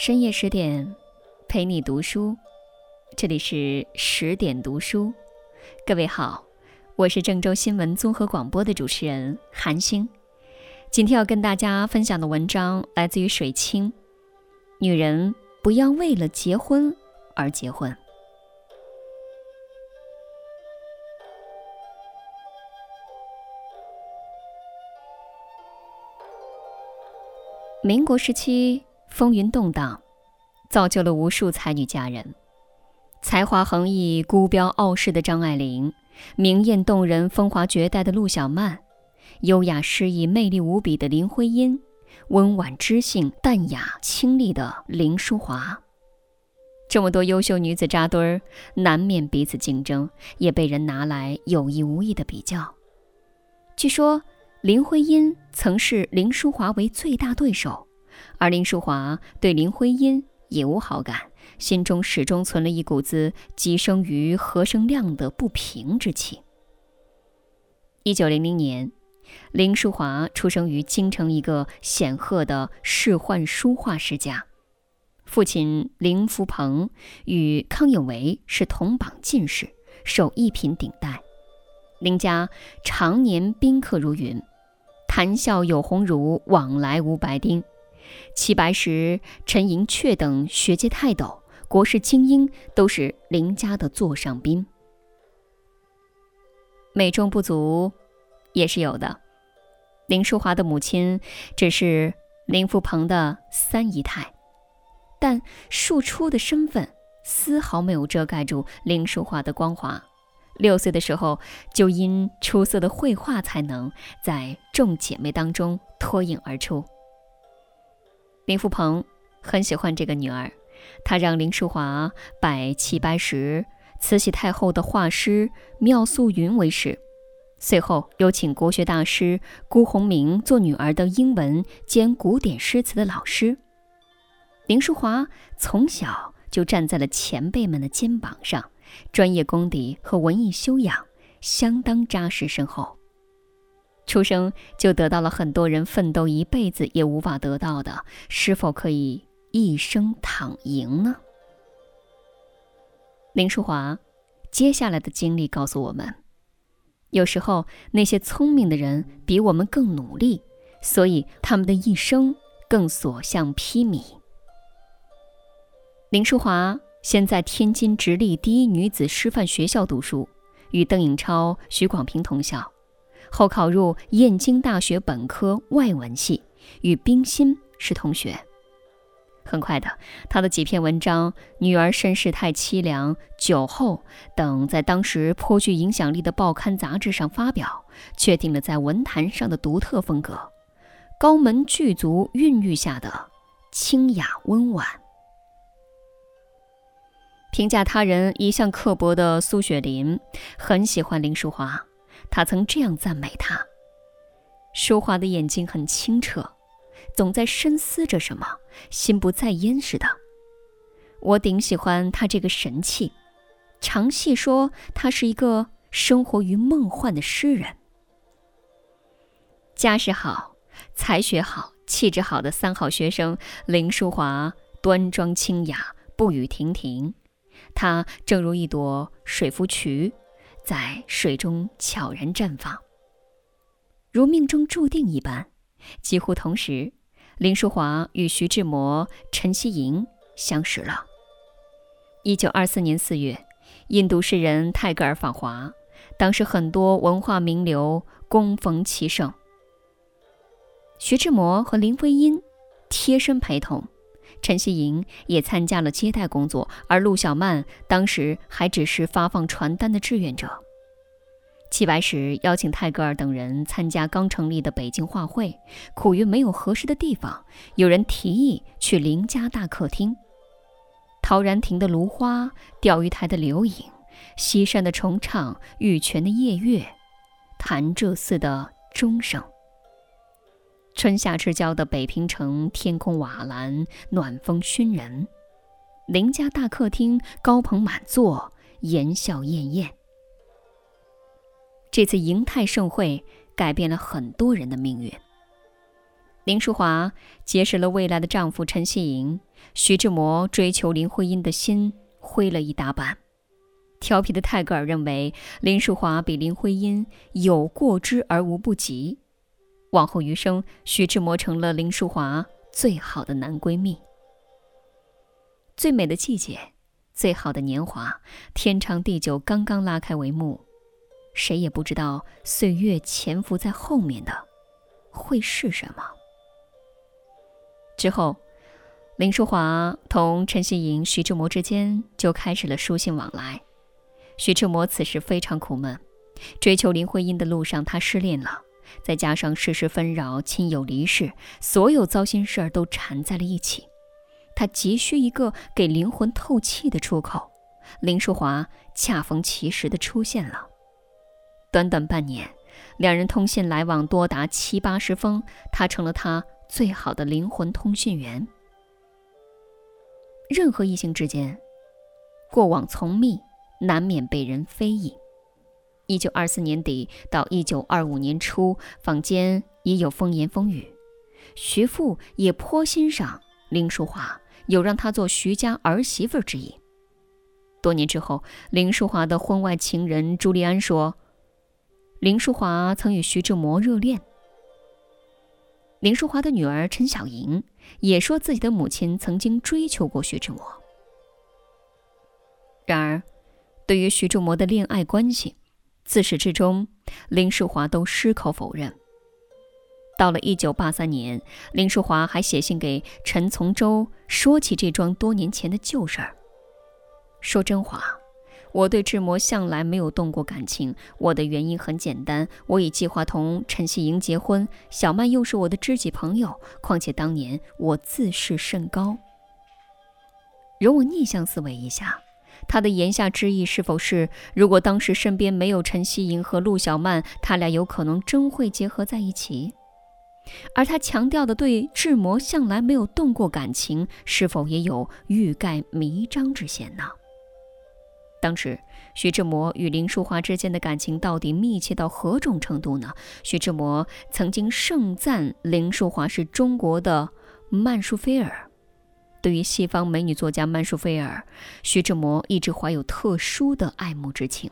深夜十点，陪你读书。这里是十点读书。各位好，我是郑州新闻综合广播的主持人韩星。今天要跟大家分享的文章来自于水清。女人不要为了结婚而结婚。民国时期风云动荡，造就了无数才女佳人。才华横溢、孤标傲世的张爱玲，明艳动人、风华绝代的陆小曼，优雅诗意、魅力无比的林徽因，温婉知性、淡雅清丽的林淑华。这么多优秀女子扎堆儿，难免彼此竞争，也被人拿来有意无意的比较。据说。林徽因曾视林淑华为最大对手，而林淑华对林徽因也无好感，心中始终存了一股子寄生于何生亮的不平之气。一九零零年，林淑华出生于京城一个显赫的仕宦书画世家，父亲林福鹏与康有为是同榜进士，受一品顶戴，林家常年宾客如云。谈笑有鸿儒，往来无白丁。齐白石、陈寅恪等学界泰斗、国士精英，都是林家的座上宾。美中不足也是有的。林淑华的母亲只是林福鹏的三姨太，但庶出的身份丝毫没有遮盖住林淑华的光华。六岁的时候，就因出色的绘画才能，在众姐妹当中脱颖而出。林福鹏很喜欢这个女儿，他让林淑华拜齐白石、慈禧太后的画师妙素云为师，随后又请国学大师辜鸿铭做女儿的英文兼古典诗词的老师。林淑华从小就站在了前辈们的肩膀上。专业功底和文艺修养相当扎实深厚，出生就得到了很多人奋斗一辈子也无法得到的，是否可以一生躺赢呢？林淑华接下来的经历告诉我们，有时候那些聪明的人比我们更努力，所以他们的一生更所向披靡。林淑华。先在天津直隶第一女子师范学校读书，与邓颖超、许广平同校，后考入燕京大学本科外文系，与冰心是同学。很快的，他的几篇文章《女儿身世太凄凉》《酒后》等，在当时颇具影响力的报刊杂志上发表，确定了在文坛上的独特风格，高门巨族孕育下的清雅温婉。评价他人一向刻薄的苏雪林很喜欢林淑华，他曾这样赞美她：淑华的眼睛很清澈，总在深思着什么，心不在焉似的。我顶喜欢他这个神气，常细说他是一个生活于梦幻的诗人。家世好、才学好、气质好的三好学生林淑华，端庄清雅，不语亭亭。她正如一朵水芙蕖，在水中悄然绽放，如命中注定一般。几乎同时，林淑华与徐志摩、陈希莹相识了。一九二四年四月，印度诗人泰戈尔访华，当时很多文化名流恭逢其盛，徐志摩和林徽因贴身陪同。陈希莹也参加了接待工作，而陆小曼当时还只是发放传单的志愿者。齐白石邀请泰戈尔等人参加刚成立的北京画会，苦于没有合适的地方，有人提议去林家大客厅。陶然亭的芦花，钓鱼台的柳影，西山的重唱，玉泉的夜月，潭柘寺的钟声。春夏之交的北平城，天空瓦蓝，暖风熏人。林家大客厅高朋满座，言笑晏晏。这次迎泰盛会改变了很多人的命运。林淑华结识了未来的丈夫陈希莹，徐志摩追求林徽因的心灰了一大半。调皮的泰戈尔认为林淑华比林徽因有过之而无不及。往后余生，徐志摩成了林淑华最好的男闺蜜。最美的季节，最好的年华，天长地久刚刚拉开帷幕，谁也不知道岁月潜伏在后面的会是什么。之后，林淑华同陈希莹、徐志摩之间就开始了书信往来。徐志摩此时非常苦闷，追求林徽因的路上，他失恋了，再加上世事纷扰、亲友离世，所有糟心事儿都缠在了一起，他急需一个给灵魂透气的出口。林淑华恰逢其时的出现了，短短半年，两人通信来往多达七八十封，他成了他。最好的灵魂通讯员。任何异性之间，过往从密，难免被人非议。一九二四年底到一九二五年初，坊间已有风言风语。徐父也颇欣赏林淑华，有让她做徐家儿媳妇之意。多年之后，林淑华的婚外情人朱利安说，林淑华曾与徐志摩热恋。林淑华的女儿陈小莹也说自己的母亲曾经追求过徐志摩。然而，对于徐志摩的恋爱关系，自始至终，林淑华都矢口否认。到了一九八三年，林淑华还写信给陈从周，说起这桩多年前的旧事儿。说真话。我对志摩向来没有动过感情，我的原因很简单，我已计划同陈希莹结婚，小曼又是我的知己朋友，况且当年我自视甚高。容我逆向思维一下，他的言下之意是否是，如果当时身边没有陈希莹和陆小曼，他俩有可能真会结合在一起？而他强调的对志摩向来没有动过感情，是否也有欲盖弥彰之嫌呢？当时，徐志摩与林淑华之间的感情到底密切到何种程度呢？徐志摩曾经盛赞林淑华是中国的曼殊菲尔。对于西方美女作家曼殊菲尔，徐志摩一直怀有特殊的爱慕之情。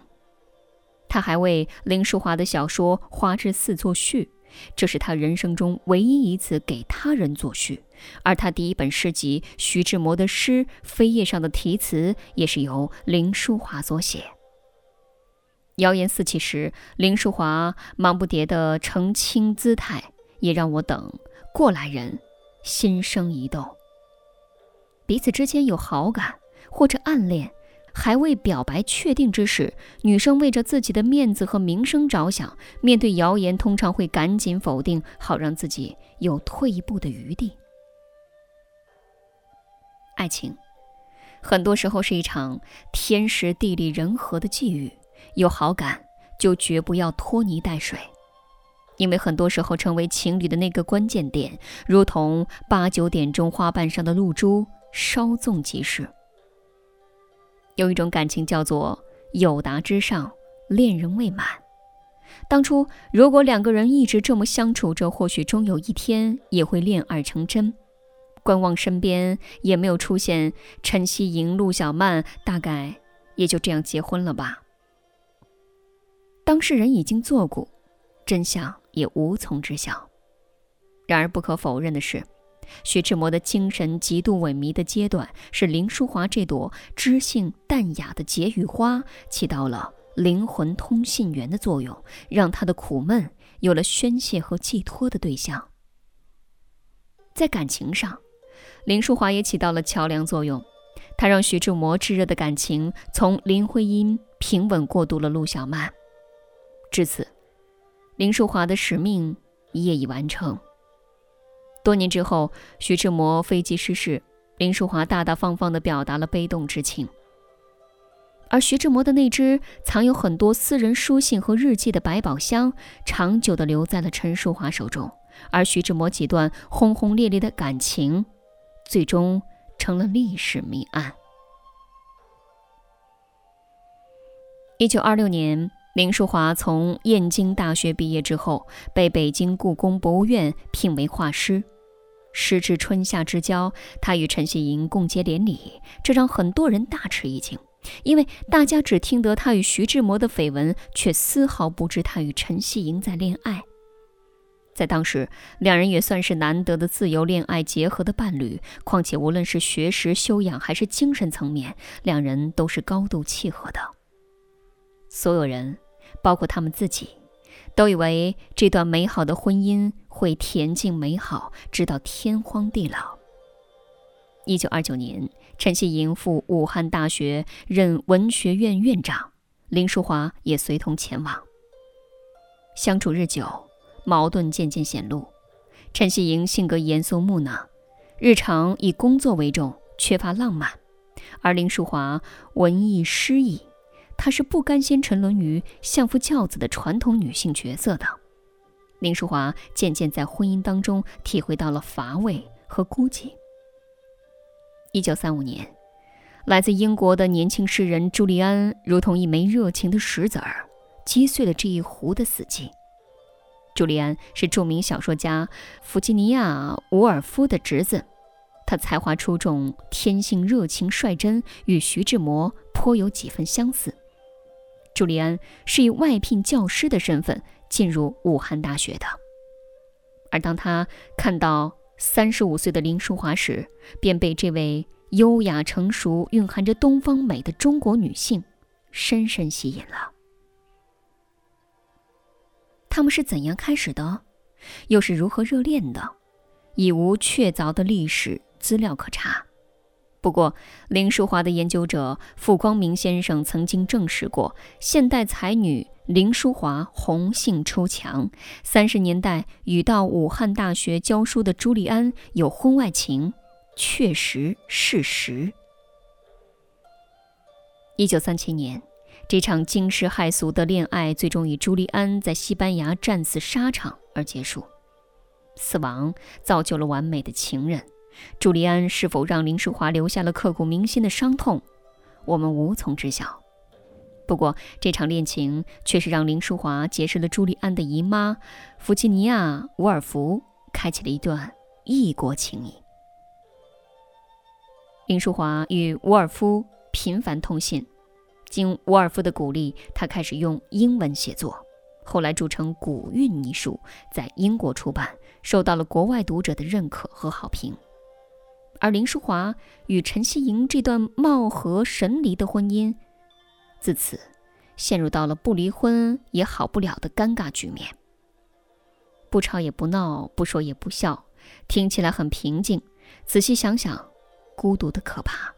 他还为林淑华的小说《花之四》作序。这是他人生中唯一一次给他人作序，而他第一本诗集《徐志摩的诗》扉页上的题词也是由林淑华所写。谣言四起时，林淑华忙不迭的澄清姿态，也让我等过来人心生疑窦。彼此之间有好感或者暗恋。还未表白确定之时，女生为着自己的面子和名声着想，面对谣言通常会赶紧否定，好让自己有退一步的余地。爱情，很多时候是一场天时地利人和的际遇。有好感就绝不要拖泥带水，因为很多时候成为情侣的那个关键点，如同八九点钟花瓣上的露珠，稍纵即逝。有一种感情叫做友达之上，恋人未满。当初如果两个人一直这么相处着，或许终有一天也会恋爱成真。观望身边也没有出现陈希莹、陆小曼，大概也就这样结婚了吧。当事人已经作古，真相也无从知晓。然而不可否认的是。徐志摩的精神极度萎靡的阶段，是林淑华这朵知性淡雅的解语花起到了灵魂通信员的作用，让他的苦闷有了宣泄和寄托的对象。在感情上，林淑华也起到了桥梁作用，她让徐志摩炙热的感情从林徽因平稳过渡了陆小曼。至此，林淑华的使命业已完成。多年之后，徐志摩飞机失事，林淑华大大方方地表达了悲痛之情。而徐志摩的那只藏有很多私人书信和日记的百宝箱，长久地留在了陈淑华手中。而徐志摩几段轰轰烈烈的感情，最终成了历史谜案。一九二六年。林淑华从燕京大学毕业之后，被北京故宫博物院聘为画师。时至春夏之交，他与陈希莹共结连理，这让很多人大吃一惊。因为大家只听得他与徐志摩的绯闻，却丝毫不知他与陈希莹在恋爱。在当时，两人也算是难得的自由恋爱结合的伴侣。况且，无论是学识修养还是精神层面，两人都是高度契合的。所有人，包括他们自己，都以为这段美好的婚姻会恬静美好，直到天荒地老。一九二九年，陈希莹赴武汉大学任文学院院长，林淑华也随同前往。相处日久。矛盾渐渐显露。陈希莹性格严肃木讷，日常以工作为重，缺乏浪漫；而林淑华文艺诗意，她是不甘心沉沦于相夫教子的传统女性角色的。林淑华渐渐在婚姻当中体会到了乏味和孤寂。一九三五年，来自英国的年轻诗人朱利安如同一枚热情的石子儿，击碎了这一湖的死寂。朱利安是著名小说家弗吉尼亚·伍尔夫的侄子，他才华出众，天性热情率真，与徐志摩颇有几分相似。朱利安是以外聘教师的身份进入武汉大学的，而当他看到三十五岁的林淑华时，便被这位优雅成熟、蕴含着东方美的中国女性深深吸引了。他们是怎样开始的，又是如何热恋的，已无确凿的历史资料可查。不过，林淑华的研究者傅光明先生曾经证实过，现代才女林淑华红杏出墙，三十年代与到武汉大学教书的朱利安有婚外情，确实事实。一九三七年。这场惊世骇俗的恋爱最终以朱利安在西班牙战死沙场而结束。死亡造就了完美的情人，朱利安是否让林淑华留下了刻骨铭心的伤痛，我们无从知晓。不过，这场恋情却是让林淑华结识了朱利安的姨妈弗吉尼亚·伍尔夫，开启了一段异国情谊。林淑华与伍尔夫频繁通信。经伍尔夫的鼓励，他开始用英文写作，后来著成《古韵》一书，在英国出版，受到了国外读者的认可和好评。而林淑华与陈希莹这段貌合神离的婚姻，自此陷入到了不离婚也好不了的尴尬局面。不吵也不闹，不说也不笑，听起来很平静，仔细想想，孤独的可怕。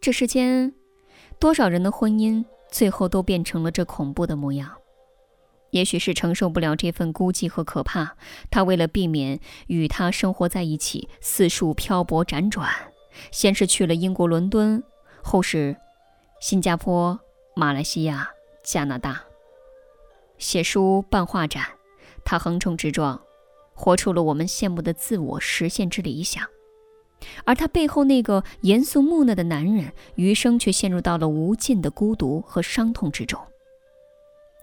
这世间，多少人的婚姻最后都变成了这恐怖的模样？也许是承受不了这份孤寂和可怕，他为了避免与他生活在一起，四处漂泊辗转。先是去了英国伦敦，后是新加坡、马来西亚、加拿大，写书、办画展，他横冲直撞，活出了我们羡慕的自我实现之理想。而他背后那个严肃木讷的男人，余生却陷入到了无尽的孤独和伤痛之中。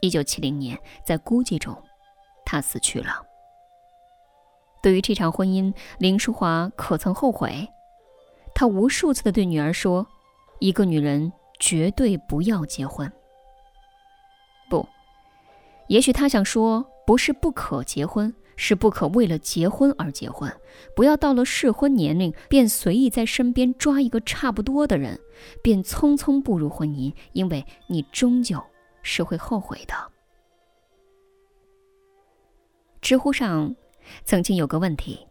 一九七零年，在孤寂中，他死去了。对于这场婚姻，林淑华可曾后悔？她无数次的对女儿说：“一个女人绝对不要结婚。”不，也许她想说，不是不可结婚。是不可为了结婚而结婚，不要到了适婚年龄便随意在身边抓一个差不多的人，便匆匆步入婚姻，因为你终究是会后悔的。知乎上曾经有个问题：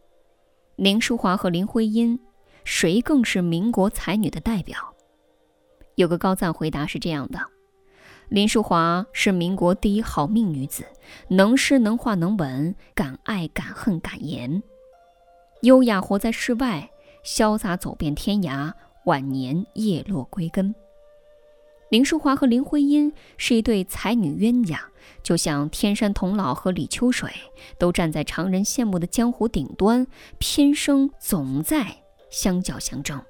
林淑华和林徽因，谁更是民国才女的代表？有个高赞回答是这样的。林淑华是民国第一好命女子，能诗能画能文，敢爱敢恨敢言，优雅活在世外，潇洒走遍天涯，晚年叶落归根。林淑华和林徽因是一对才女冤家，就像天山童姥和李秋水，都站在常人羡慕的江湖顶端，偏生总在相较相争。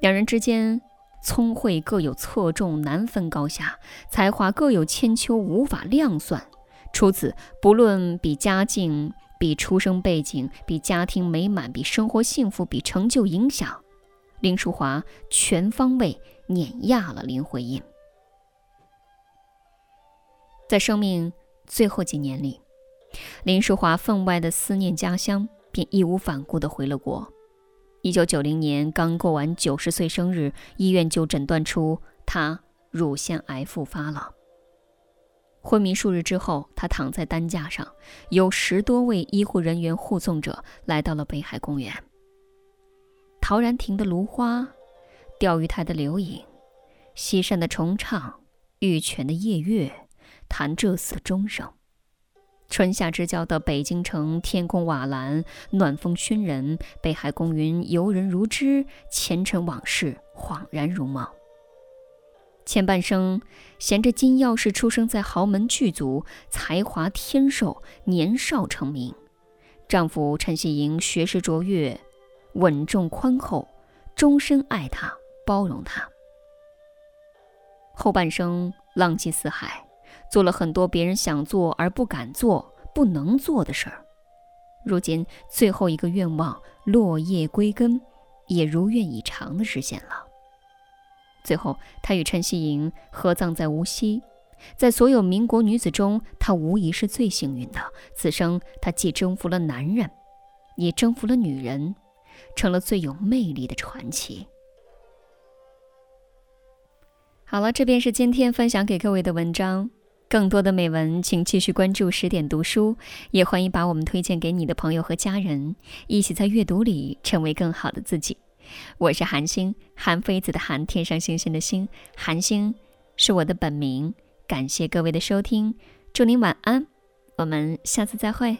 两人之间。聪慧各有侧重，难分高下；才华各有千秋，无法量算。除此，不论比家境、比出生背景、比家庭美满、比生活幸福、比成就影响，林淑华全方位碾压了林徽因。在生命最后几年里，林淑华分外的思念家乡，便义无反顾地回了国。一九九零年刚过完九十岁生日，医院就诊断出她乳腺癌复发了。昏迷数日之后，他躺在担架上，有十多位医护人员护送着来到了北海公园。陶然亭的芦花，钓鱼台的柳影，西山的重唱，玉泉的夜月，弹这死钟声。春夏之交的北京城，天空瓦蓝，暖风熏人，北海公园游人如织，前尘往事恍然如梦。前半生，衔着金钥匙出生在豪门巨族，才华天授，年少成名。丈夫陈希莹学识卓越，稳重宽厚，终身爱她，包容他。后半生浪迹四海，做了很多别人想做而不敢做、不能做的事儿。如今最后一个愿望落叶归根，也如愿以偿的实现了。最后，他与陈希莹合葬在无锡。在所有民国女子中，她无疑是最幸运的。此生，她既征服了男人，也征服了女人，成了最有魅力的传奇。好了，这便是今天分享给各位的文章。更多的美文，请继续关注十点读书，也欢迎把我们推荐给你的朋友和家人，一起在阅读里成为更好的自己。我是韩星，韩非子的韩，天上星星的星，韩星是我的本名。感谢各位的收听，祝您晚安，我们下次再会。